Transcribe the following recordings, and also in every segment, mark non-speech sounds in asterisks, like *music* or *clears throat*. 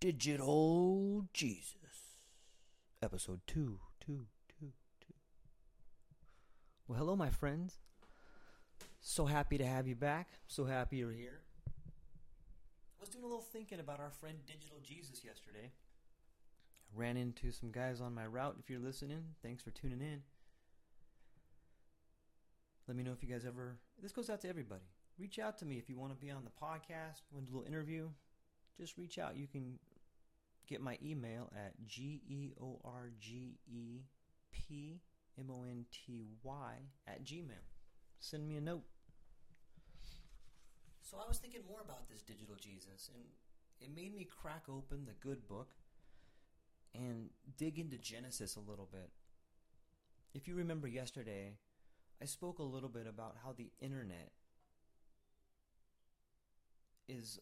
Digital Jesus. Episode 2, 2, 2, 2. Well, hello, my friends. So happy to have you back. So happy you're here. I was doing a little thinking about our friend Digital Jesus yesterday. Ran into some guys on my route. If you're listening, thanks for tuning in. Let me know if you guys ever. This goes out to everybody. Reach out to me if you want to be on the podcast, want to do a little interview. Just reach out. You can get my email at g e o r g e p m o n t y at gmail. Send me a note. So I was thinking more about this digital Jesus, and it made me crack open the good book and dig into Genesis a little bit. If you remember yesterday, I spoke a little bit about how the internet is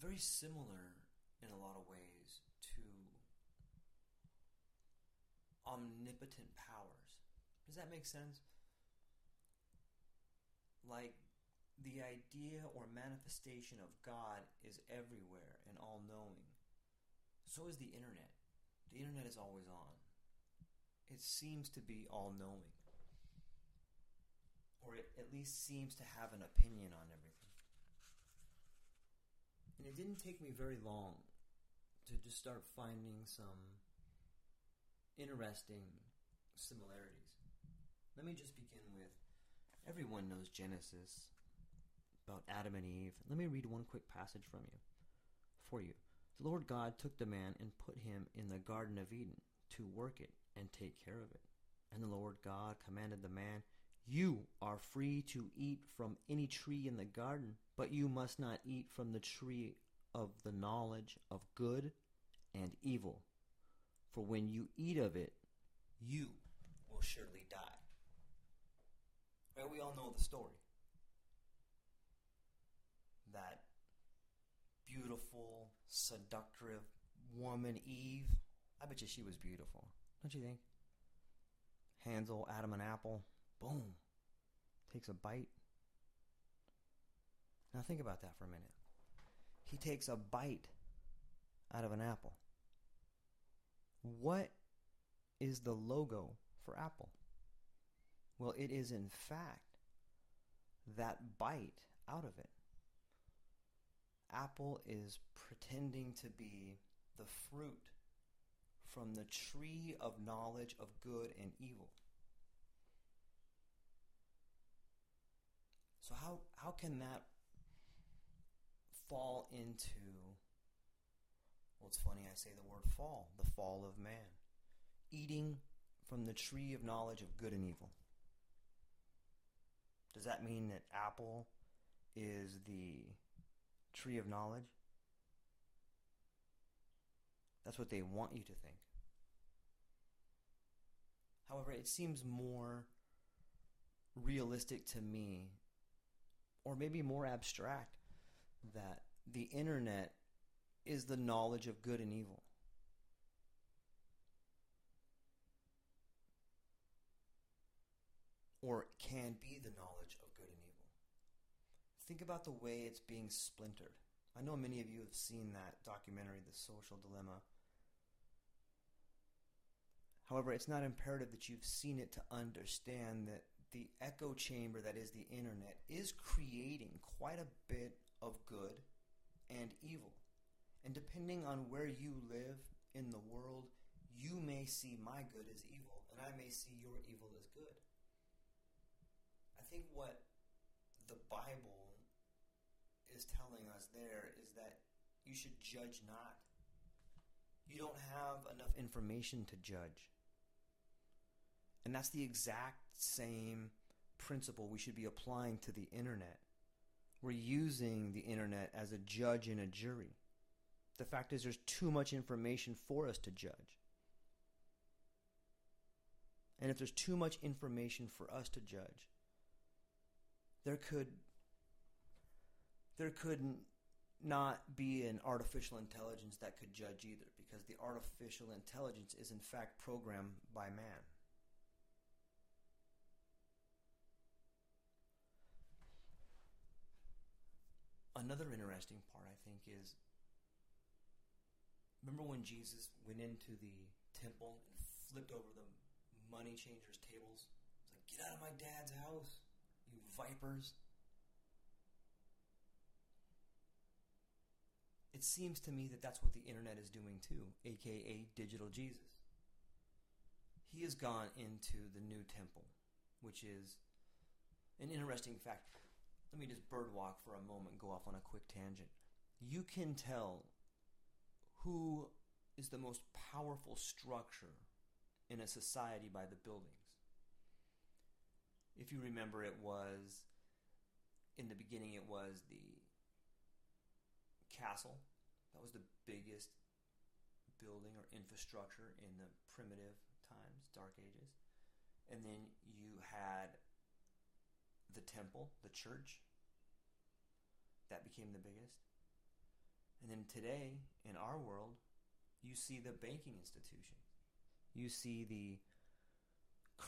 very similar in a lot of ways to omnipotent powers. Does that make sense? Like the idea or manifestation of God is everywhere and all knowing. So is the internet. The internet is always on. It seems to be all knowing. Or it at least seems to have an opinion on everything. And it didn't take me very long to just start finding some interesting similarities. Let me just begin with everyone knows Genesis about Adam and Eve. Let me read one quick passage from you for you. The Lord God took the man and put him in the garden of Eden to work it and take care of it. And the Lord God commanded the man, You are free to eat from any tree in the garden, but you must not eat from the tree of the knowledge of good and evil. For when you eat of it, you will surely die. Right? We all know the story. That beautiful, seductive woman, Eve. I bet you she was beautiful. Don't you think? Hansel, Adam, and Apple. Boom. Takes a bite. Now think about that for a minute. He takes a bite out of an apple. What is the logo for Apple? Well, it is in fact that bite out of it. Apple is pretending to be the fruit from the tree of knowledge of good and evil. So how how can that fall into well it's funny I say the word fall, the fall of man. Eating from the tree of knowledge of good and evil. Does that mean that apple is the tree of knowledge? That's what they want you to think. However, it seems more realistic to me, or maybe more abstract, that the internet is the knowledge of good and evil. Or can be the knowledge of good and evil. Think about the way it's being splintered. I know many of you have seen that documentary, The Social Dilemma. However, it's not imperative that you've seen it to understand that the echo chamber that is the internet is creating quite a bit of good and evil. And depending on where you live in the world, you may see my good as evil, and I may see your evil as good. I think what the Bible is telling us there is that you should judge not. You don't have enough information to judge. And that's the exact same principle we should be applying to the internet. We're using the internet as a judge and a jury. The fact is, there's too much information for us to judge. And if there's too much information for us to judge, there could there could not be an artificial intelligence that could judge either because the artificial intelligence is in fact programmed by man. Another interesting part I think is remember when Jesus went into the temple and flipped over the money changers' tables? It's like, get out of my dad's house, you vipers. It seems to me that that's what the internet is doing too, aka Digital Jesus. He has gone into the new temple, which is an interesting fact. Let me just birdwalk for a moment, go off on a quick tangent. You can tell who is the most powerful structure in a society by the buildings. If you remember, it was in the beginning, it was the castle. That was the biggest building or infrastructure in the primitive times, Dark Ages. And then you had the temple, the church. That became the biggest. And then today, in our world, you see the banking institution. You see the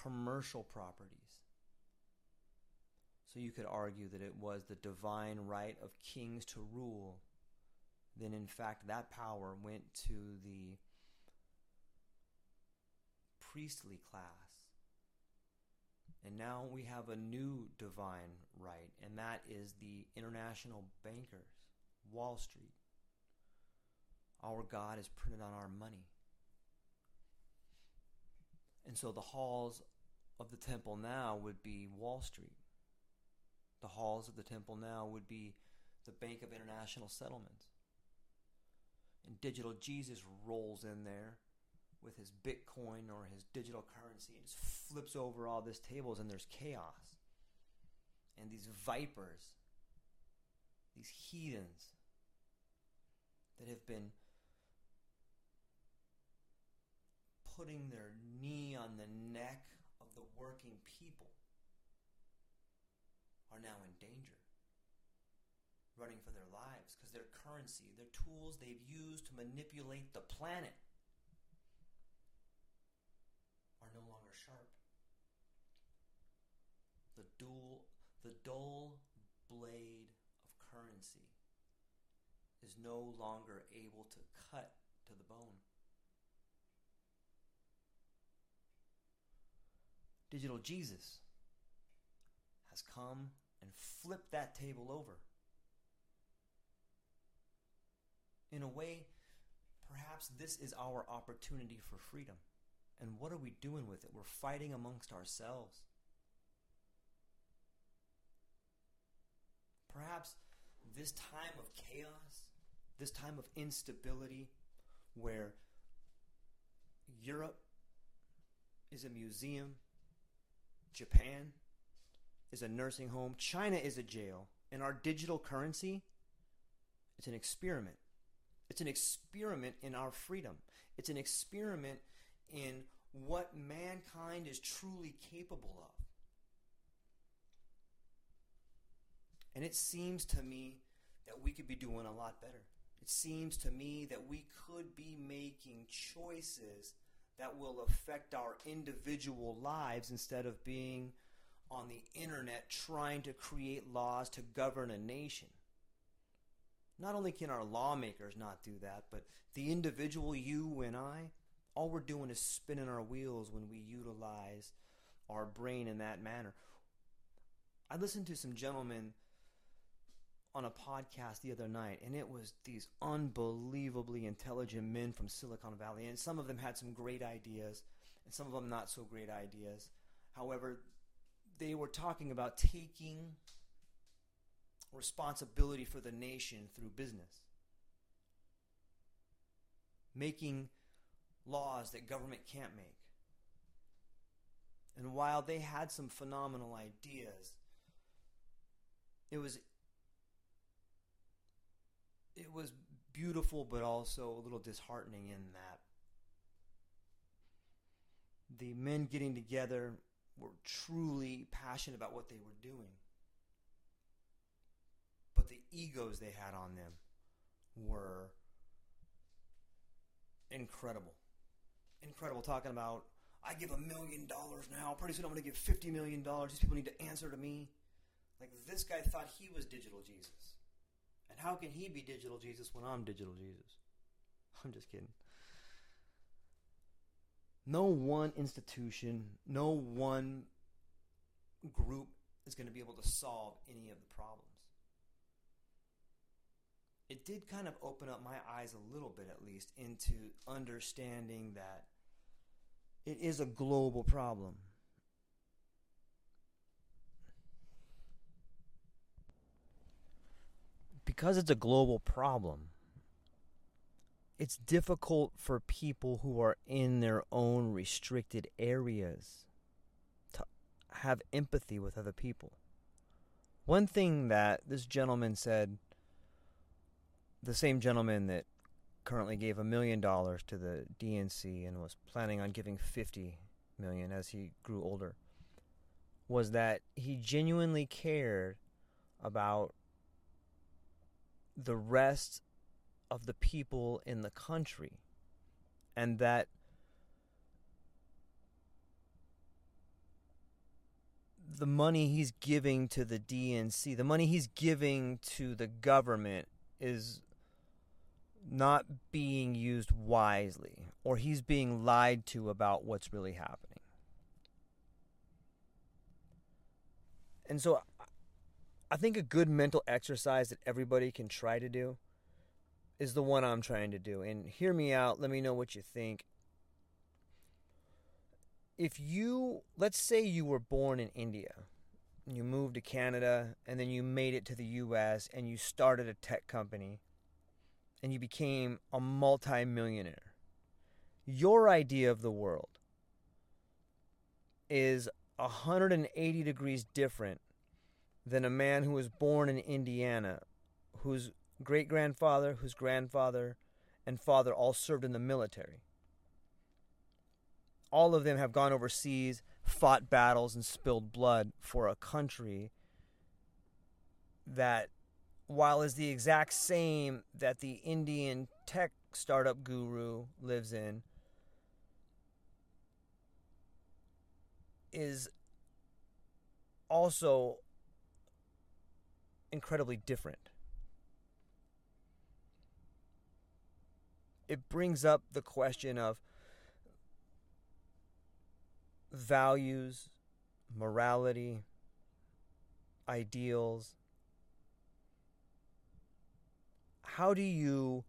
commercial properties. So you could argue that it was the divine right of kings to rule. Then, in fact, that power went to the priestly class. And now we have a new divine right, and that is the international bankers, Wall Street. Our God is printed on our money. And so the halls of the temple now would be Wall Street. The halls of the temple now would be the Bank of International Settlements. And digital Jesus rolls in there with his Bitcoin or his digital currency and just flips over all these tables and there's chaos. And these vipers, these heathens that have been putting their knee on the neck of the working people are now in danger, running for their lives because their currency, their tools they've used to manipulate the planet are no longer sharp. The dual the dull blade of currency is no longer able to cut to the bone. Digital Jesus has come and flipped that table over. In a way, perhaps this is our opportunity for freedom. And what are we doing with it? We're fighting amongst ourselves. Perhaps this time of chaos, this time of instability, where Europe is a museum Japan is a nursing home, China is a jail, and our digital currency it's an experiment. It's an experiment in our freedom. It's an experiment in what mankind is truly capable of. And it seems to me that we could be doing a lot better. It seems to me that we could be making choices that will affect our individual lives instead of being on the internet trying to create laws to govern a nation. Not only can our lawmakers not do that, but the individual you and I, all we're doing is spinning our wheels when we utilize our brain in that manner. I listened to some gentlemen on a podcast the other night, and it was these unbelievably intelligent men from Silicon Valley, and some of them had some great ideas, and some of them not so great ideas. However, they were talking about taking responsibility for the nation through business, making laws that government can't make. And while they had some phenomenal ideas, it was it was beautiful but also a little disheartening in that the men getting together were truly passionate about what they were doing. But the egos they had on them were incredible. Incredible. Talking about, I give a million dollars now. Pretty soon I'm going to give $50 million. These people need to answer to me. Like this guy thought he was digital Jesus. And how can he be digital Jesus when I'm digital Jesus? *laughs* I'm just kidding. No one institution, no one group is going to be able to solve any of the problems. It did kind of open up my eyes a little bit, at least, into understanding that it is a global problem. Because it's a global problem, it's difficult for people who are in their own restricted areas to have empathy with other people. One thing that this gentleman said, the same gentleman that currently gave a million dollars to the DNC and was planning on giving 50 million as he grew older, was that he genuinely cared about the rest of the people in the country? And that the money he's giving to the DNC, the money he's giving to the government is not being used wisely, or he's being lied to about what's really happening. And so I think a good mental exercise that everybody can try to do is the one I'm trying to do. And hear me out. Let me know what you think. If you, let's say you were born in India, you moved to Canada, and then you made it to the US and you started a tech company and you became a multimillionaire. Your idea of the world is 180 degrees different than a man who was born in Indiana whose great grandfather, whose grandfather and father all served in the military. All of them have gone overseas, fought battles, and spilled blood for a country that, while is the exact same that the Indian tech startup guru lives in, is also incredibly different. it brings up the question of values, morality, ideals. How do you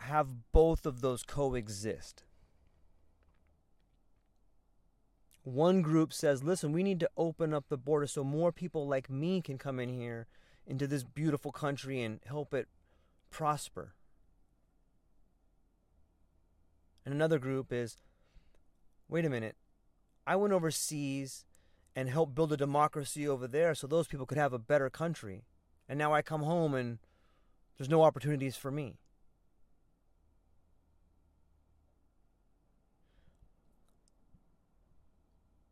have both of those coexist? One group says, listen, we need to open up the border so more people like me can come in here into this beautiful country and help it prosper. And another group is wait a minute, I went overseas and helped build a democracy over there so those people could have a better country. And now I come home and there's no opportunities for me.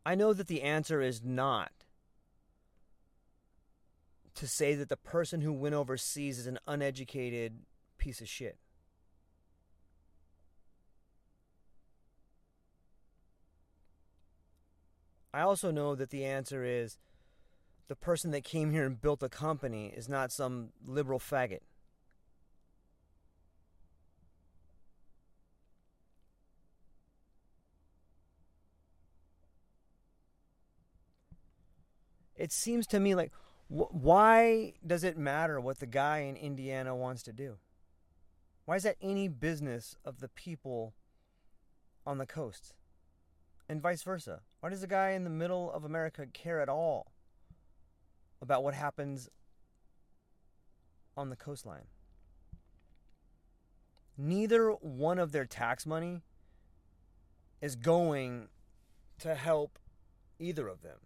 I know that the answer is not to say that the person who went overseas is an uneducated piece of shit. I also know that the answer is the person that came here and built a company is not some liberal faggot. It seems to me like wh- why does it matter what the guy in Indiana wants to do? Why is that any business of the people on the coast? And vice versa. Why does the guy in the middle of America care at all about what happens on the coastline? Neither one of their tax money is going to help either of them.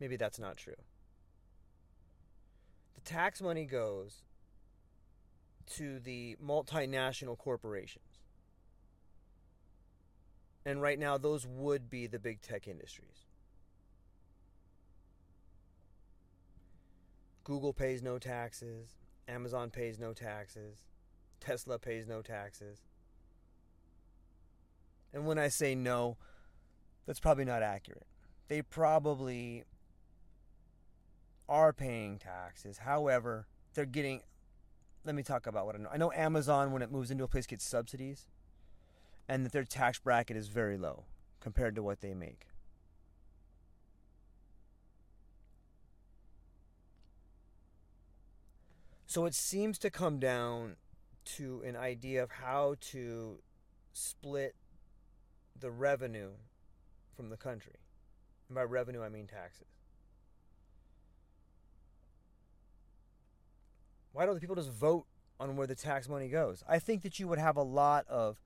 Maybe that's not true. The tax money goes to the multinational corporations. And right now, those would be the big tech industries. Google pays no taxes, Amazon pays no taxes, Tesla pays no taxes. And when I say no, that's probably not accurate. They probably are paying taxes. However, they're getting. Let me talk about what I know. I know Amazon, when it moves into a place, gets subsidies, and that their tax bracket is very low compared to what they make. So it seems to come down to an idea of how to split the revenue from the country. And by revenue, I mean taxes. Why don't the people just vote on where the tax money goes? I think that you would have a lot of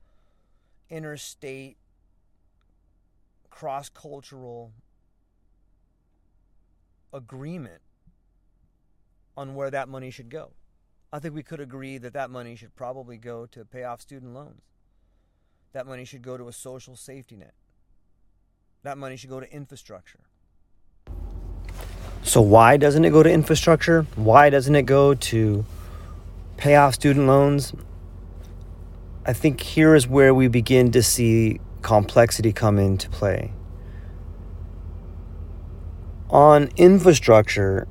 interstate, cross cultural agreement on where that money should go. I think we could agree that that money should probably go to pay off student loans. That money should go to a social safety net. That money should go to infrastructure. So, why doesn't it go to infrastructure? Why doesn't it go to pay off student loans? I think here is where we begin to see complexity come into play. On infrastructure,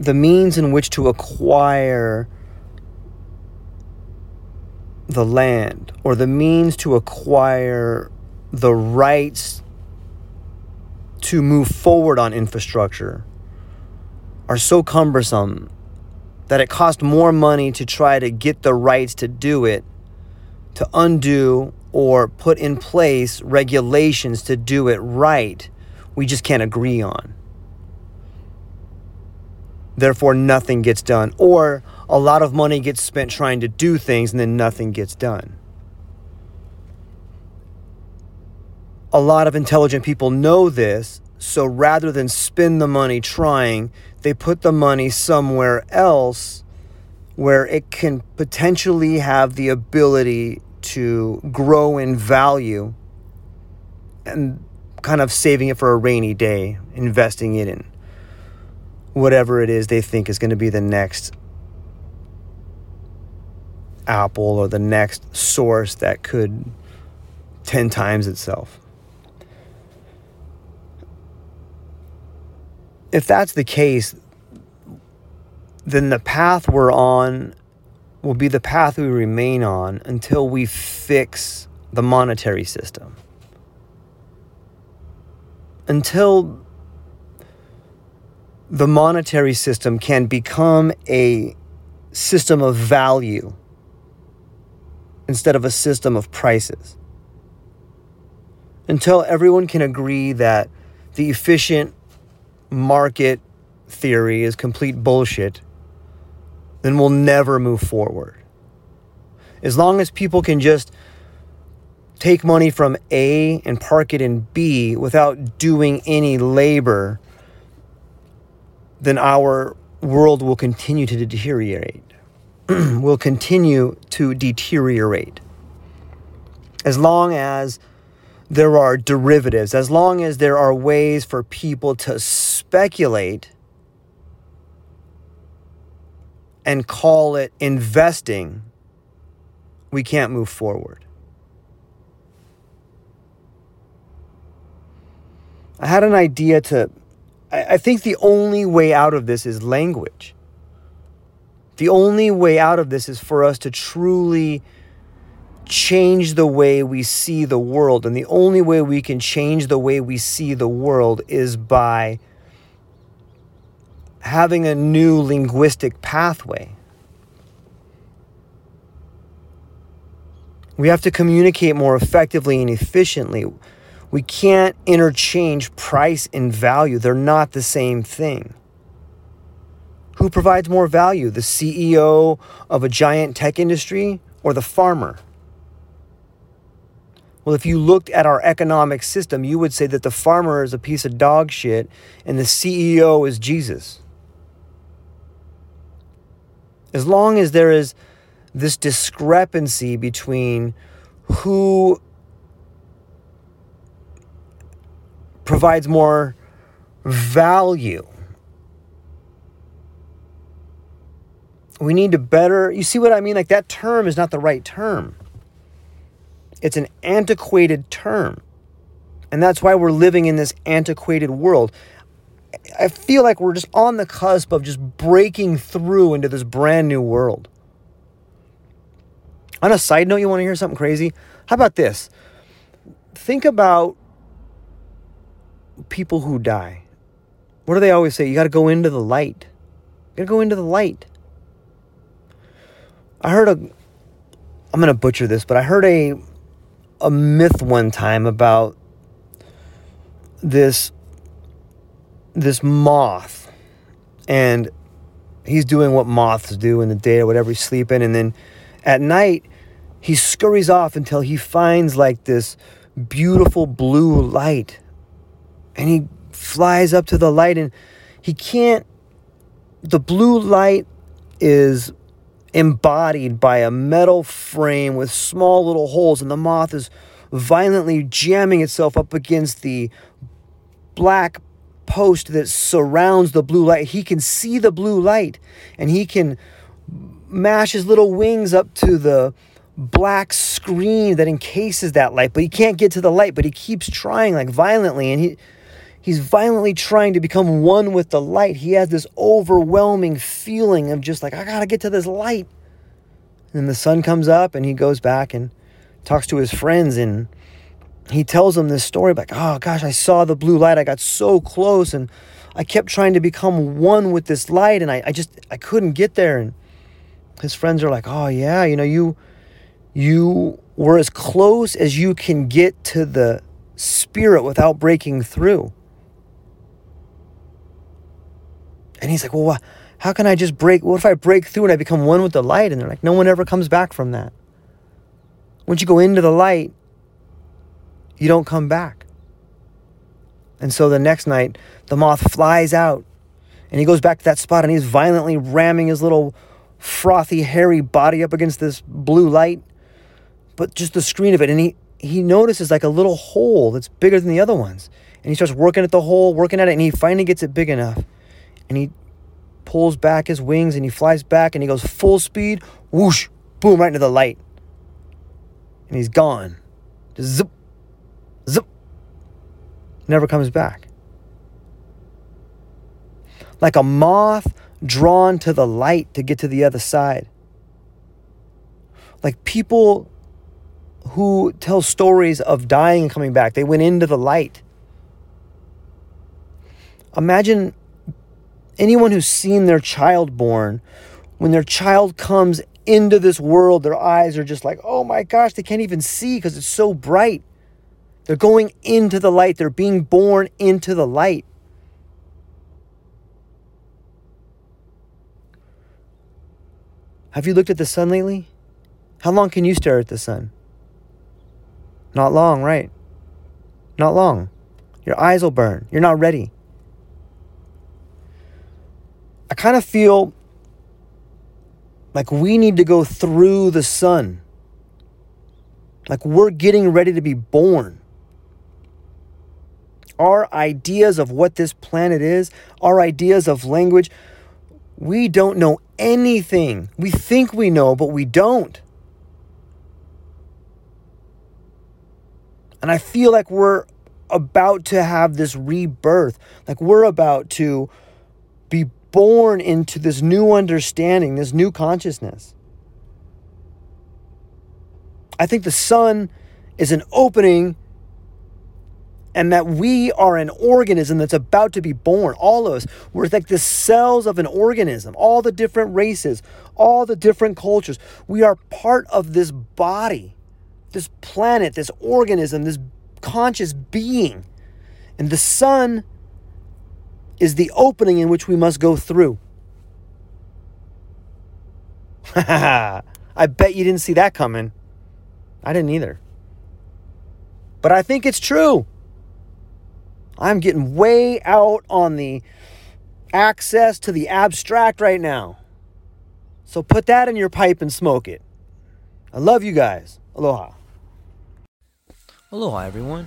the means in which to acquire the land or the means to acquire the rights to move forward on infrastructure are so cumbersome that it costs more money to try to get the rights to do it, to undo or put in place regulations to do it right, we just can't agree on. Therefore, nothing gets done. Or a lot of money gets spent trying to do things and then nothing gets done. A lot of intelligent people know this, so rather than spend the money trying, they put the money somewhere else where it can potentially have the ability to grow in value and kind of saving it for a rainy day, investing it in whatever it is they think is going to be the next Apple or the next source that could 10 times itself. If that's the case, then the path we're on will be the path we remain on until we fix the monetary system. Until the monetary system can become a system of value instead of a system of prices. Until everyone can agree that the efficient market theory is complete bullshit, then we'll never move forward. As long as people can just take money from A and park it in B without doing any labor then our world will continue to deteriorate. *clears throat* will continue to deteriorate. as long as there are derivatives, as long as there are ways for people to speculate and call it investing, we can't move forward. I had an idea to, I, think the only way out of this is language. The only way out of this is for us to truly change the way we see the world. And the only way we can change the way we see the world is by having a new linguistic pathway. We have to communicate more effectively and efficiently. We can't interchange price and value, they're not the same thing. Who provides more value, the CEO of a giant tech industry or the farmer? Well, if you looked at our economic system, you would say that the farmer is a piece of dog shit and the CEO is Jesus. As long as there is this discrepancy between who provides more value. We need to better, you see what I mean? Like that term is not the right term. It's an antiquated term. And that's why we're living in this antiquated world. I feel like we're just on the cusp of just breaking through into this brand new world. On a side note, you want to hear something crazy? How about this? Think about people who die. What do they always say? You got to go into the light. You got to go into the light. I heard a I'm going to butcher this, but I heard a a myth one time about this this moth. And he's doing what moths do in the day or whatever he's sleeping. And then at night he scurries off until he finds like this beautiful blue light. And he flies up to the light and he can't the blue light is embodied by a metal frame with small little holes, and the moth is violently jamming itself up against the black post that surrounds the blue light. He can see the blue light and he can mash his little wings up to the black screen that encases that light, but he can't get to the light, but he keeps trying like violently and he he's violently trying to become one with the light. He has this overwhelming feeling of just like, I gotta get to this light. And the sun comes up and he goes back and talks to his friends and he tells them this story like, oh gosh, I saw the blue light. I got so close and I kept trying to become one with this light and I, I just I couldn't get there. And his friends are like, oh yeah, you know, you you were as close as you can get to the spirit without breaking through. And he's like, well, how can I just break? What if I break through and I become one with the light? And they're like, no one ever comes back from that. Once you go into the light, you don't come back. And so the next night, the moth flies out and he goes back to that spot and he's violently ramming his little frothy, hairy body up against this blue light, but just the screen of it. And he, he notices like a little hole that's bigger than the other ones. And he starts working at the hole, working at it, and he finally gets it big enough and he pulls back his wings and he flies back and he goes full speed, whoosh, boom, right into the light. And he's gone. Just zip, zip. Never comes back. Like a moth drawn to the light to get to the other side. Like people who tell stories of dying and coming back, they went into the light. Imagine anyone who's seen their child born, when their child comes into this world, their eyes are just like, oh my gosh, they can't even see because it's so bright. They're going into the light, they're being born into the light. Have you looked at the sun lately? How long can you stare at the sun? Not long, right? Not long. Your eyes will burn. You're not ready. I kind of feel like we need to go through the sun. Like we're getting ready to be born. Our ideas of what this planet is, our ideas of language, we don't know anything. We think we know, but we don't. And I feel like we're about to have this rebirth. Like we're about to be born into this new understanding, this new consciousness. I think the sun is an opening and that we are an organism that's about to be born. All of us. We're like the cells of an organism, all the different races, all the different cultures. We are part of this body, this planet, this organism, this conscious being. And the sun is the opening in which we must go through. *laughs* I bet you didn't see that coming. I didn't either. But I think it's true. I'm getting way out on the access to the abstract right now. So put that in your pipe and smoke it. I love you guys. Aloha. Aloha, everyone.